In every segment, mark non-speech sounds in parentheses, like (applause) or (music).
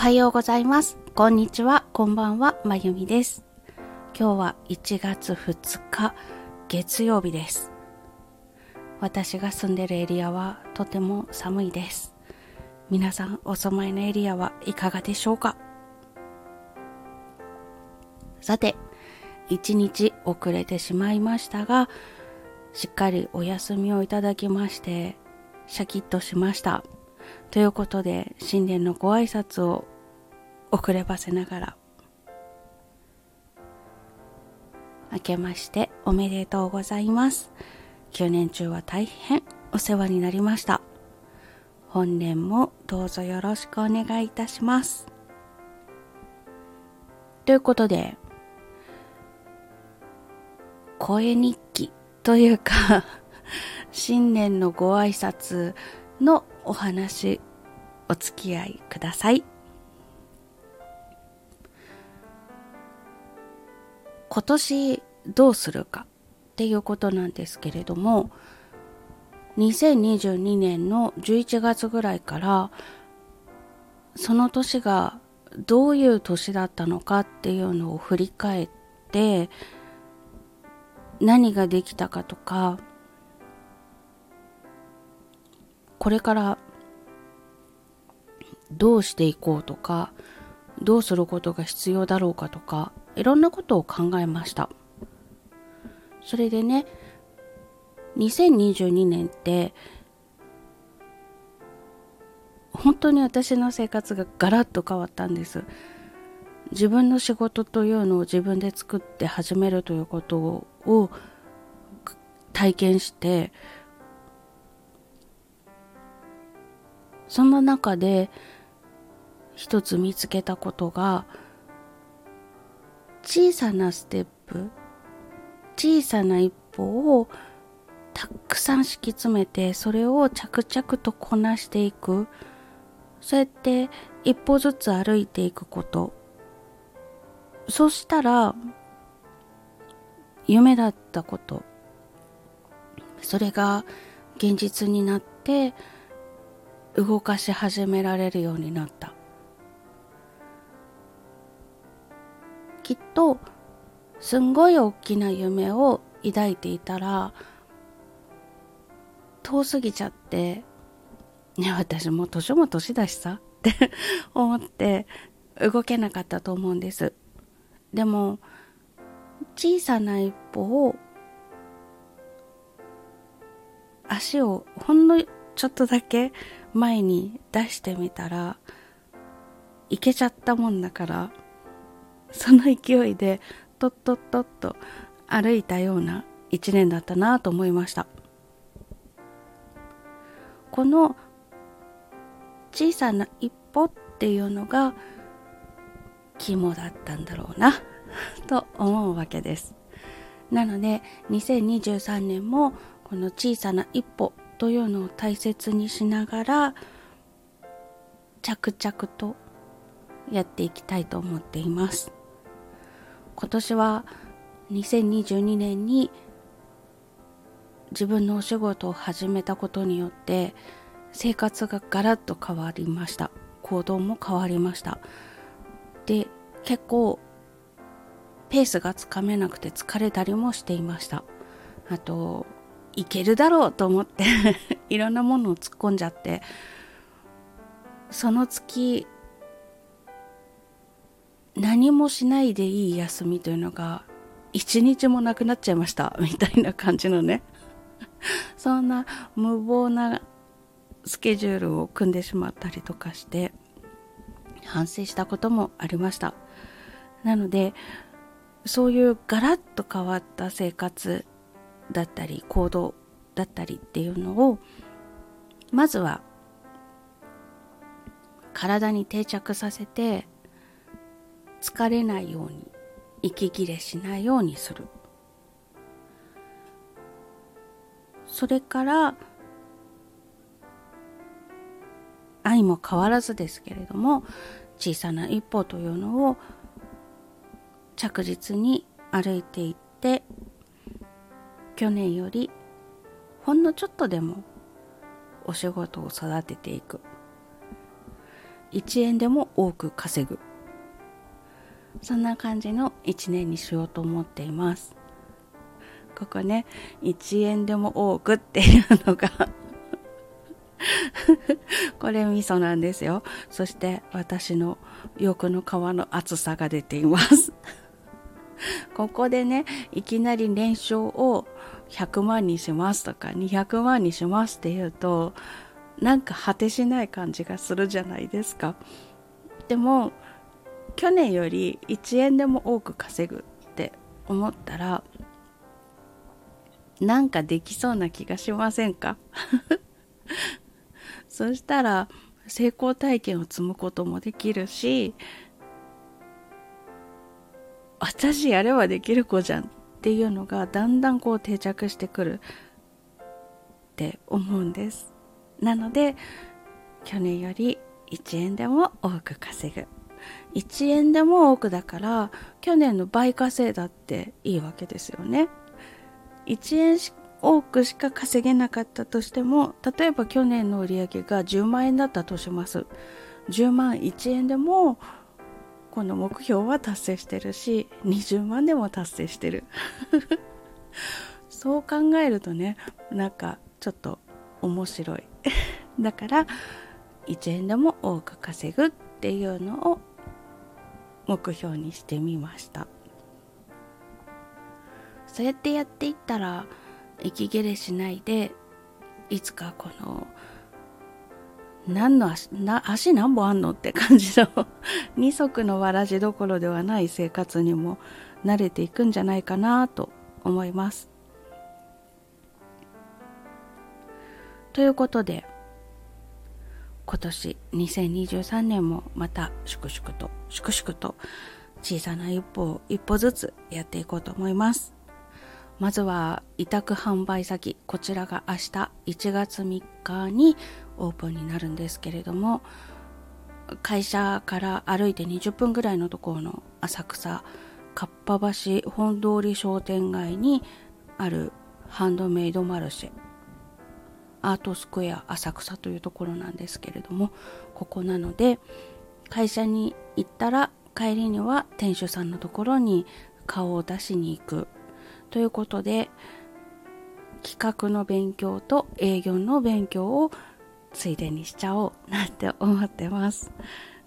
はようございます。こんにちは。こんばんは。まゆみです。今日は1月2日月曜日です。私が住んでるエリアはとても寒いです。皆さんお住まいのエリアはいかがでしょうか？さて、一日遅れてしまいましたが、しっかりお休みをいただきまして、シャキッとしました。ということで、新年のご挨拶を遅ればせながら、明けましておめでとうございます。9年中は大変お世話になりました。本年もどうぞよろしくお願いいたします。ということで、声日記というか (laughs) 新年のご挨拶のお話、お付き合いください。今年どうするかっていうことなんですけれども、2022年の11月ぐらいからその年がどういう年だったのかっていうのを振り返って何ができたかとかこれからどうしていこうとかどうすることが必要だろうかとかいろんなことを考えました。それでね2022年って本当に私の生活がガラッと変わったんです。自分の仕事というのを自分で作って始めるということを体験してその中で一つ見つけたことが小さなステップ小さな一歩をたくさん敷き詰めてそれを着々とこなしていく。そうやって一歩ずつ歩いていくこと。そうしたら夢だったこと。それが現実になって動かし始められるようになった。きっとすんごい大きな夢を抱いていたら遠すぎちゃってね私もう年も年だしさって思って動けなかったと思うんです。でも小さな一歩を足をほんのちょっとだけ前に出してみたらいけちゃったもんだからその勢いでとっとっとっと歩いたような一年だったなと思いました。この小さな一歩っていうのが肝だったんだろうな (laughs) と思うわけです。なので2023年もこの小さな一歩というのを大切にしながら着々とやっていきたいと思っています。今年は2022年に自分のお仕事を始めたことによって生活がガラッと変わりました。行動も変わりました。で結構ペースがつかめなくて疲れたりもしていました。あといけるだろうと思って (laughs) いろんなものを突っ込んじゃってその月何もしないでいい休みというのが一日もなくなっちゃいました。(laughs) みたいな感じのね。(laughs) そんな無謀なスケジュールを組んでしまったりとかして反省したこともありました。なのでそういうガラッと変わった生活だったり行動だったりっていうのをまずは体に定着させて疲れないように息切れしないようにする。それから愛も変わらずですけれども小さな一歩というのを着実に歩いていって去年よりほんのちょっとでもお仕事を育てていく。1円でも多く稼ぐ。そんな感じの1年にしようと思っています。ここね1円でも多くっていうのが (laughs) これ味噌なんですよ。そして私の欲の皮の厚さが出ています。ここでねいきなり年商を100万にしますとか200万にしますって言うとなんか果てしない感じがするじゃないですか。でも去年より1円でも多く稼ぐって思ったらなんかできそうな気がしませんか？(laughs) そしたら成功体験を積むこともできるし私やればできる子じゃんっていうのがだんだんこう定着してくるって思うんです。なので去年より1円でも多く稼ぐ。1円でも多くだから去年の倍稼いだっていいわけですよね。1円多くしか稼げなかったとしても例えば去年の売り上げが10万円だったとします。10万1円でもこの目標は達成してるし20万でも達成してる。(laughs) そう考えるとねなんかちょっと面白い。(laughs) だから1円でも多く稼ぐっていうのを目標にしてみましたそうやってやっていったら息切れしないでいつかこの何の足な足何本あんのって感じの (laughs) 二足のわらじどころではない生活にも慣れていくんじゃないかなと思います。ということで今年2023年もまた粛々と粛々と小さな一歩を一歩ずつやっていこうと思います。まずは委託販売先こちらが明日1月3日にオープンになるんですけれども会社から歩いて20分ぐらいのところの浅草かっぱ橋本通り商店街にあるハンドメイドマルシェアートスクエア浅草というところなんですけれどもここなので会社に行ったら帰りには店主さんのところに顔を出しに行く。ということで企画の勉強と営業の勉強をついでにしちゃおうなんて思ってます。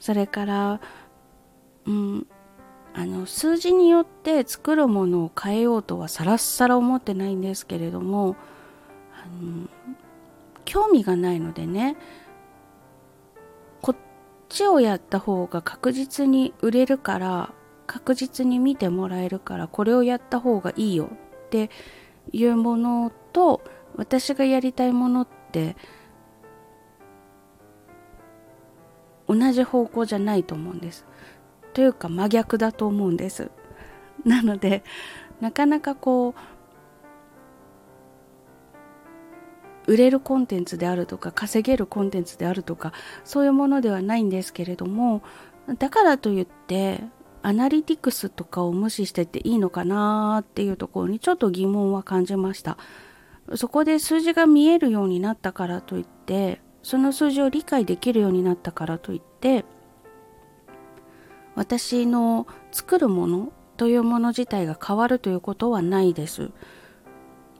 それからうんあの数字によって作るものを変えようとはさらっさら思ってないんですけれどもあの興味がないのでねこっちをやった方が確実に売れるから確実に見てもらえるからこれをやった方がいいよっていうものと私がやりたいものって同じ方向じゃないと思うんです。というか真逆だと思うんです。なのでなかなかこう売れるコンテンツであるとか稼げるコンテンツであるとかそういうものではないんですけれどもだからといってアナリティクスとかを無視してていいのかなっていうところにちょっと疑問は感じました。そこで数字が見えるようになったからといってその数字を理解できるようになったからといって私の作るものというもの自体が変わるということはないです。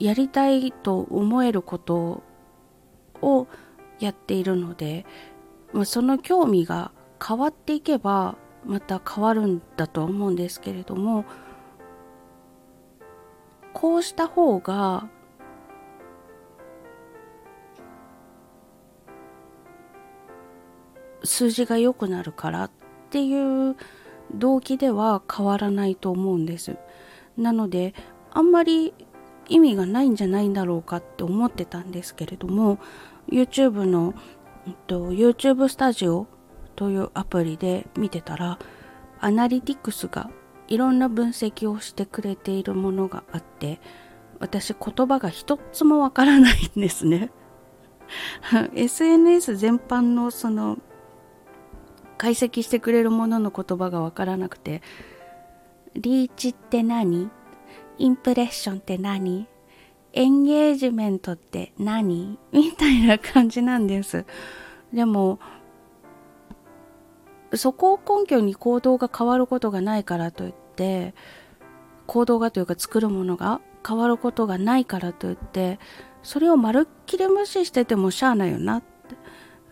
やりたいと思えることをやっているのでその興味が変わっていけばまた変わるんだと思うんですけれどもこうした方が数字が良くなるからっていう動機では変わらないと思うんです。なのであんまり意味がないんじゃないんだろうかって思ってたんですけれども YouTube の、えっと、YouTube スタジオというアプリで見てたらアナリティクスがいろんな分析をしてくれているものがあって私言葉が一つもわからないんですね。(laughs) SNS 全般のその解析してくれるものの言葉がわからなくてリーチって何？インプレッションって何？エンゲージメントって何？みたいな感じなんです。でもそこを根拠に行動が変わることがないからといって行動がというか作るものが変わることがないからといってそれをまるっきり無視しててもしゃあないよな。って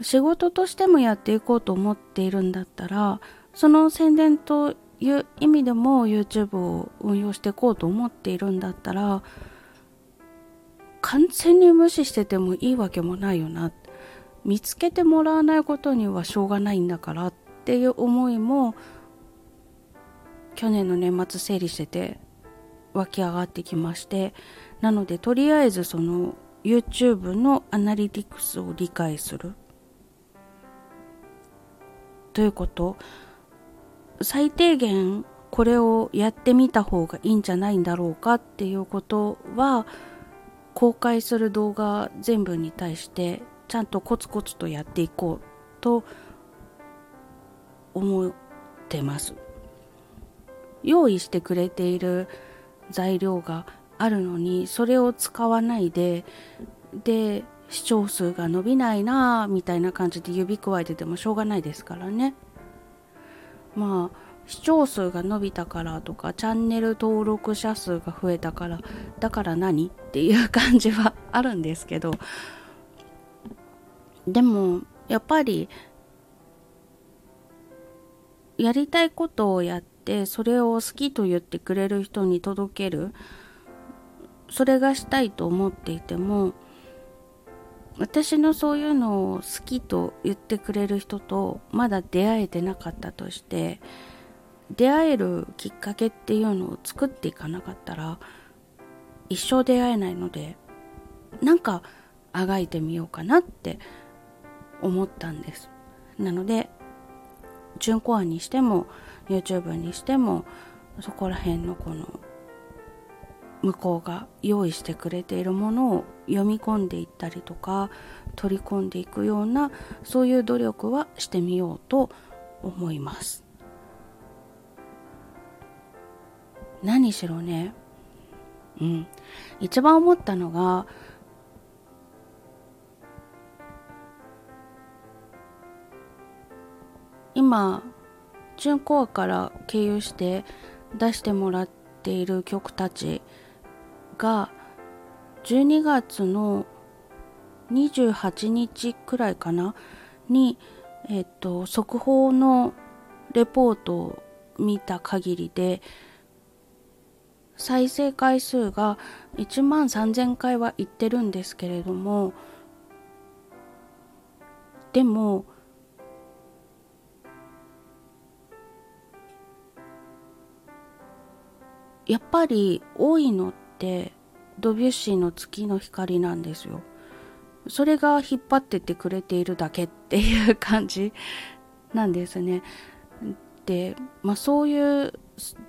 仕事としてもやっていこうと思っているんだったらその宣伝という意味でも YouTube を運用していこうと思っているんだったら完全に無視しててもいいわけもないよな。見つけてもらわないことにはしょうがないんだからっていう思いも去年の年末整理してて湧き上がってきましてなのでとりあえずその YouTube のアナリティクスを理解する。ということ。最低限これをやってみた方がいいんじゃないんだろうかっていうことは公開する動画全部に対してちゃんとコツコツとやっていこうと思ってます。用意してくれている材料があるのにそれを使わないでで視聴数が伸びないなみたいな感じで指くわえててもしょうがないですからね。まあ視聴数が伸びたからとかチャンネル登録者数が増えたからだから何っていう感じはあるんですけどでもやっぱりやりたいことをやってそれを好きと言ってくれる人に届けるそれがしたいと思っていても私のそういうのを好きと言ってくれる人とまだ出会えてなかったとして出会えるきっかけっていうのを作っていかなかったら一生出会えないのでなんかあがいてみようかなって思ったんです。なので純コアにしても YouTube にしてもそこら辺のこの向こうが用意してくれているものを読み込んでいったりとか取り込んでいくようなそういう努力はしてみようと思います。何しろねうん。一番思ったのが今準コアから経由して出してもらっている曲たちが12月の28日くらいかな？に、えっと、速報のレポートを見た限りで再生回数が1万3000回はいってるんですけれどもでもやっぱり多いのってドビュッシーの月の光なんですよ。それが引っ張ってってくれているだけっていう感じなんですね。で、まあそういう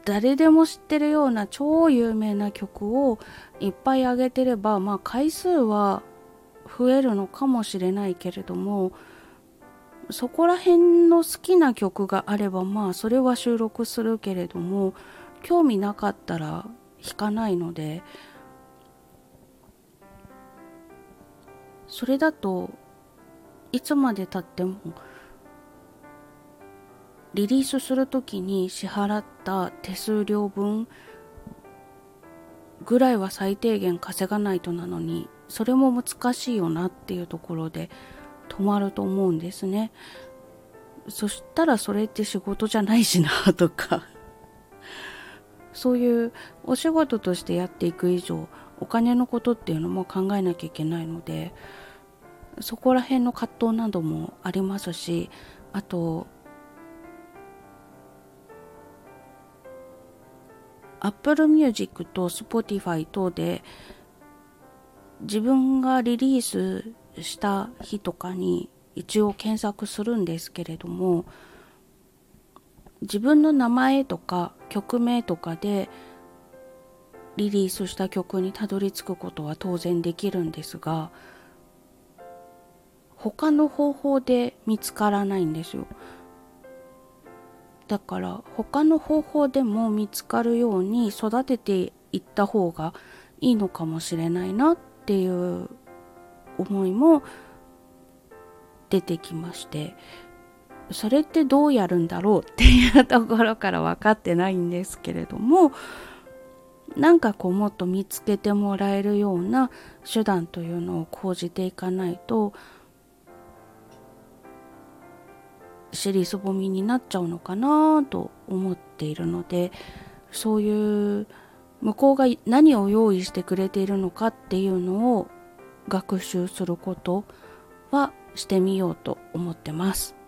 誰でも知ってるような超有名な曲をいっぱい上げてれば、まあ回数は増えるのかもしれないけれども、そこら辺の好きな曲があればまあそれは収録するけれども興味なかったら弾かないのでそれだといつまでたってもリリースするときに支払った手数料分ぐらいは最低限稼がないとなのにそれも難しいよなっていうところで止まると思うんですね。そしたらそれって仕事じゃないしなとか。そういうお仕事としてやっていく以上お金のことっていうのも考えなきゃいけないのでそこら辺の葛藤などもありますしあと Apple Music と Spotify 等で自分がリリースした日とかに一応検索するんですけれども自分の名前とか曲名とかでリリースした曲にたどり着くことは当然できるんですが他の方法で見つからないんですよ。だから他の方法でも見つかるように育てていった方がいいのかもしれないなっていう思いも出てきましてそれってどうやるんだろうっていうところから分かってないんですけれどもなんかこうもっと見つけてもらえるような手段というのを講じていかないと尻すぼみになっちゃうのかなと思っているのでそういう向こうが何を用意してくれているのかっていうのを学習することはしてみようと思ってます。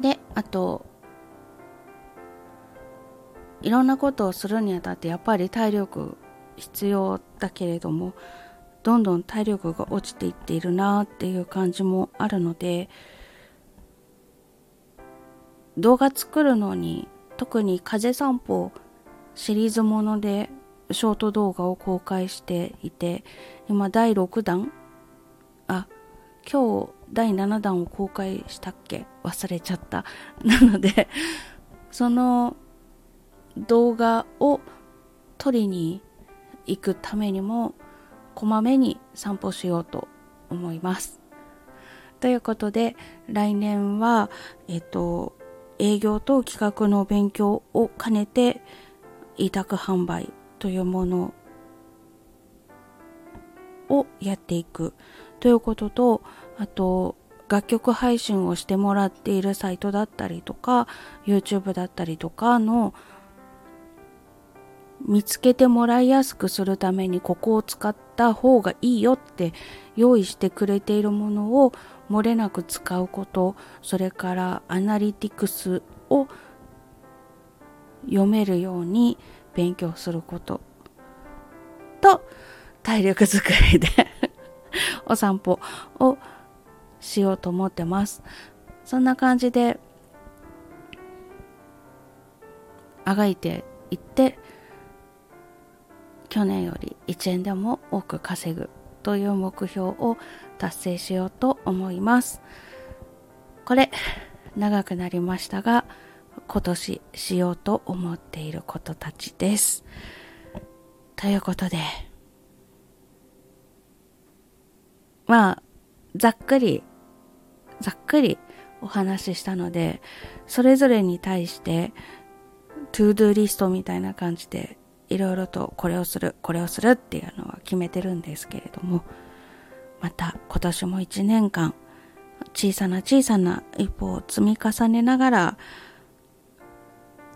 で、あと、いろんなことをするにあたってやっぱり体力必要だけれども、どんどん体力が落ちていっているなっていう感じもあるので、動画作るのに特に風散歩シリーズものでショート動画を公開していて今第6弾あ今日第7弾を公開したっけ？忘れちゃった。(laughs) なのでその動画を撮りに行くためにもこまめに散歩しようと思います。ということで来年はえっと営業と企画の勉強を兼ねて委託販売というものをやっていく。ということとあと楽曲配信をしてもらっているサイトだったりとか YouTube だったりとかの見つけてもらいやすくするためにここを使った方がいいよって用意してくれているものを漏れなく使うことそれからアナリティクスを読めるように勉強すること。と体力づくりでお散歩をしようと思ってますそんな感じであがいていって去年より1円でも多く稼ぐという目標を達成しようと思いますこれ長くなりましたが今年しようと思っていることたちです。ということで、まあ、ざっくり、ざっくりお話ししたので、それぞれに対して、 ToDo リストみたいな感じで、いろいろとこれをする、これをするっていうのは決めてるんですけれども、また今年も一年間、小さな小さな一歩を積み重ねながら、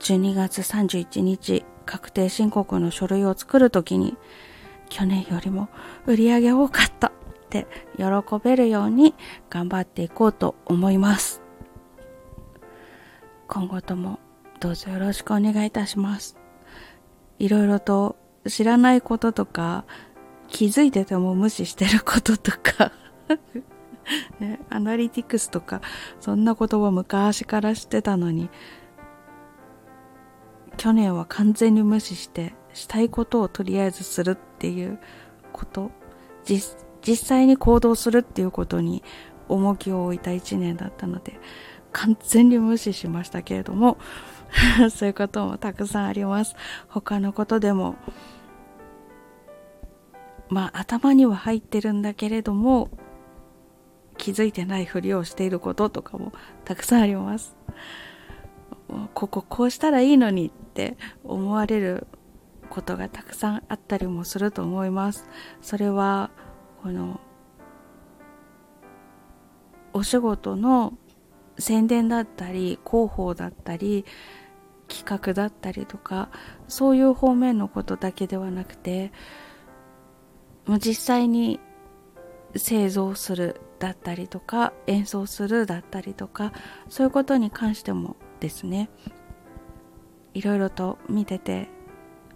12月31日確定申告の書類を作るときに去年よりも売り上げ多かった。って喜べるように頑張っていこうと思います。今後ともどうぞよろしくお願いいたします。いろいろと知らないこととか気づいてても無視してることとか (laughs) ね、アナリティクスとかそんな言葉昔から知ってたのに去年は完全に無視してしたいことをとりあえずするっていうこと実実際に行動するっていうことに重きを置いた一年だったので完全に無視しましたけれども (laughs) そういうこともたくさんあります。他のことでもまあ頭には入ってるんだけれども気づいてないふりをしていることとかもたくさんあります。こここうしたらいいのにって思われることがたくさんあったりもすると思います。それはこのお仕事の宣伝だったり広報だったり企画だったりとかそういう方面のことだけではなくて実際に製造するだったりとか演奏するだったりとかそういうことに関してもですねいろいろと見てて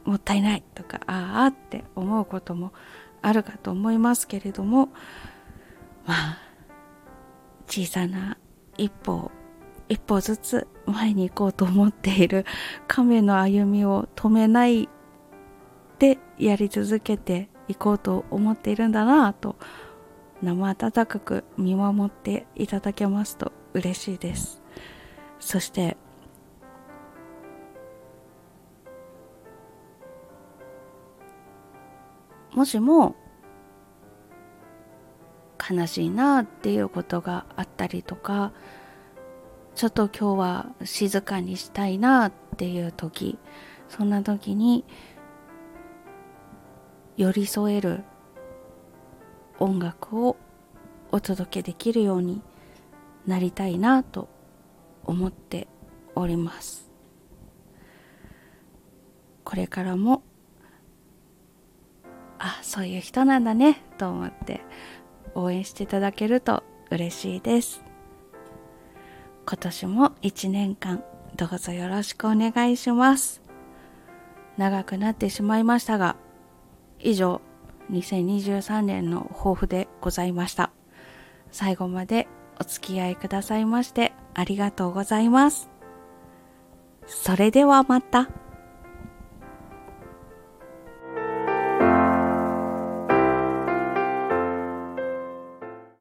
もったいないとかああって思うこともあるかと思いますけれどもまあ小さな一歩一歩ずつ前に行こうと思っている亀の歩みを止めないでやり続けていこうと思っているんだなぁと生温かく見守っていただけますと嬉しいです。そしてもしも悲しいなっていうことがあったりとかちょっと今日は静かにしたいなっていう時そんな時に寄り添える音楽をお届けできるようになりたいなと思っております。これからもあそういう人なんだねと思って応援していただけると嬉しいです。今年も1年間どうぞよろしくお願いします。長くなってしまいましたが以上2023年の抱負でございました。最後までお付き合いくださいましてありがとうございます。それではまた。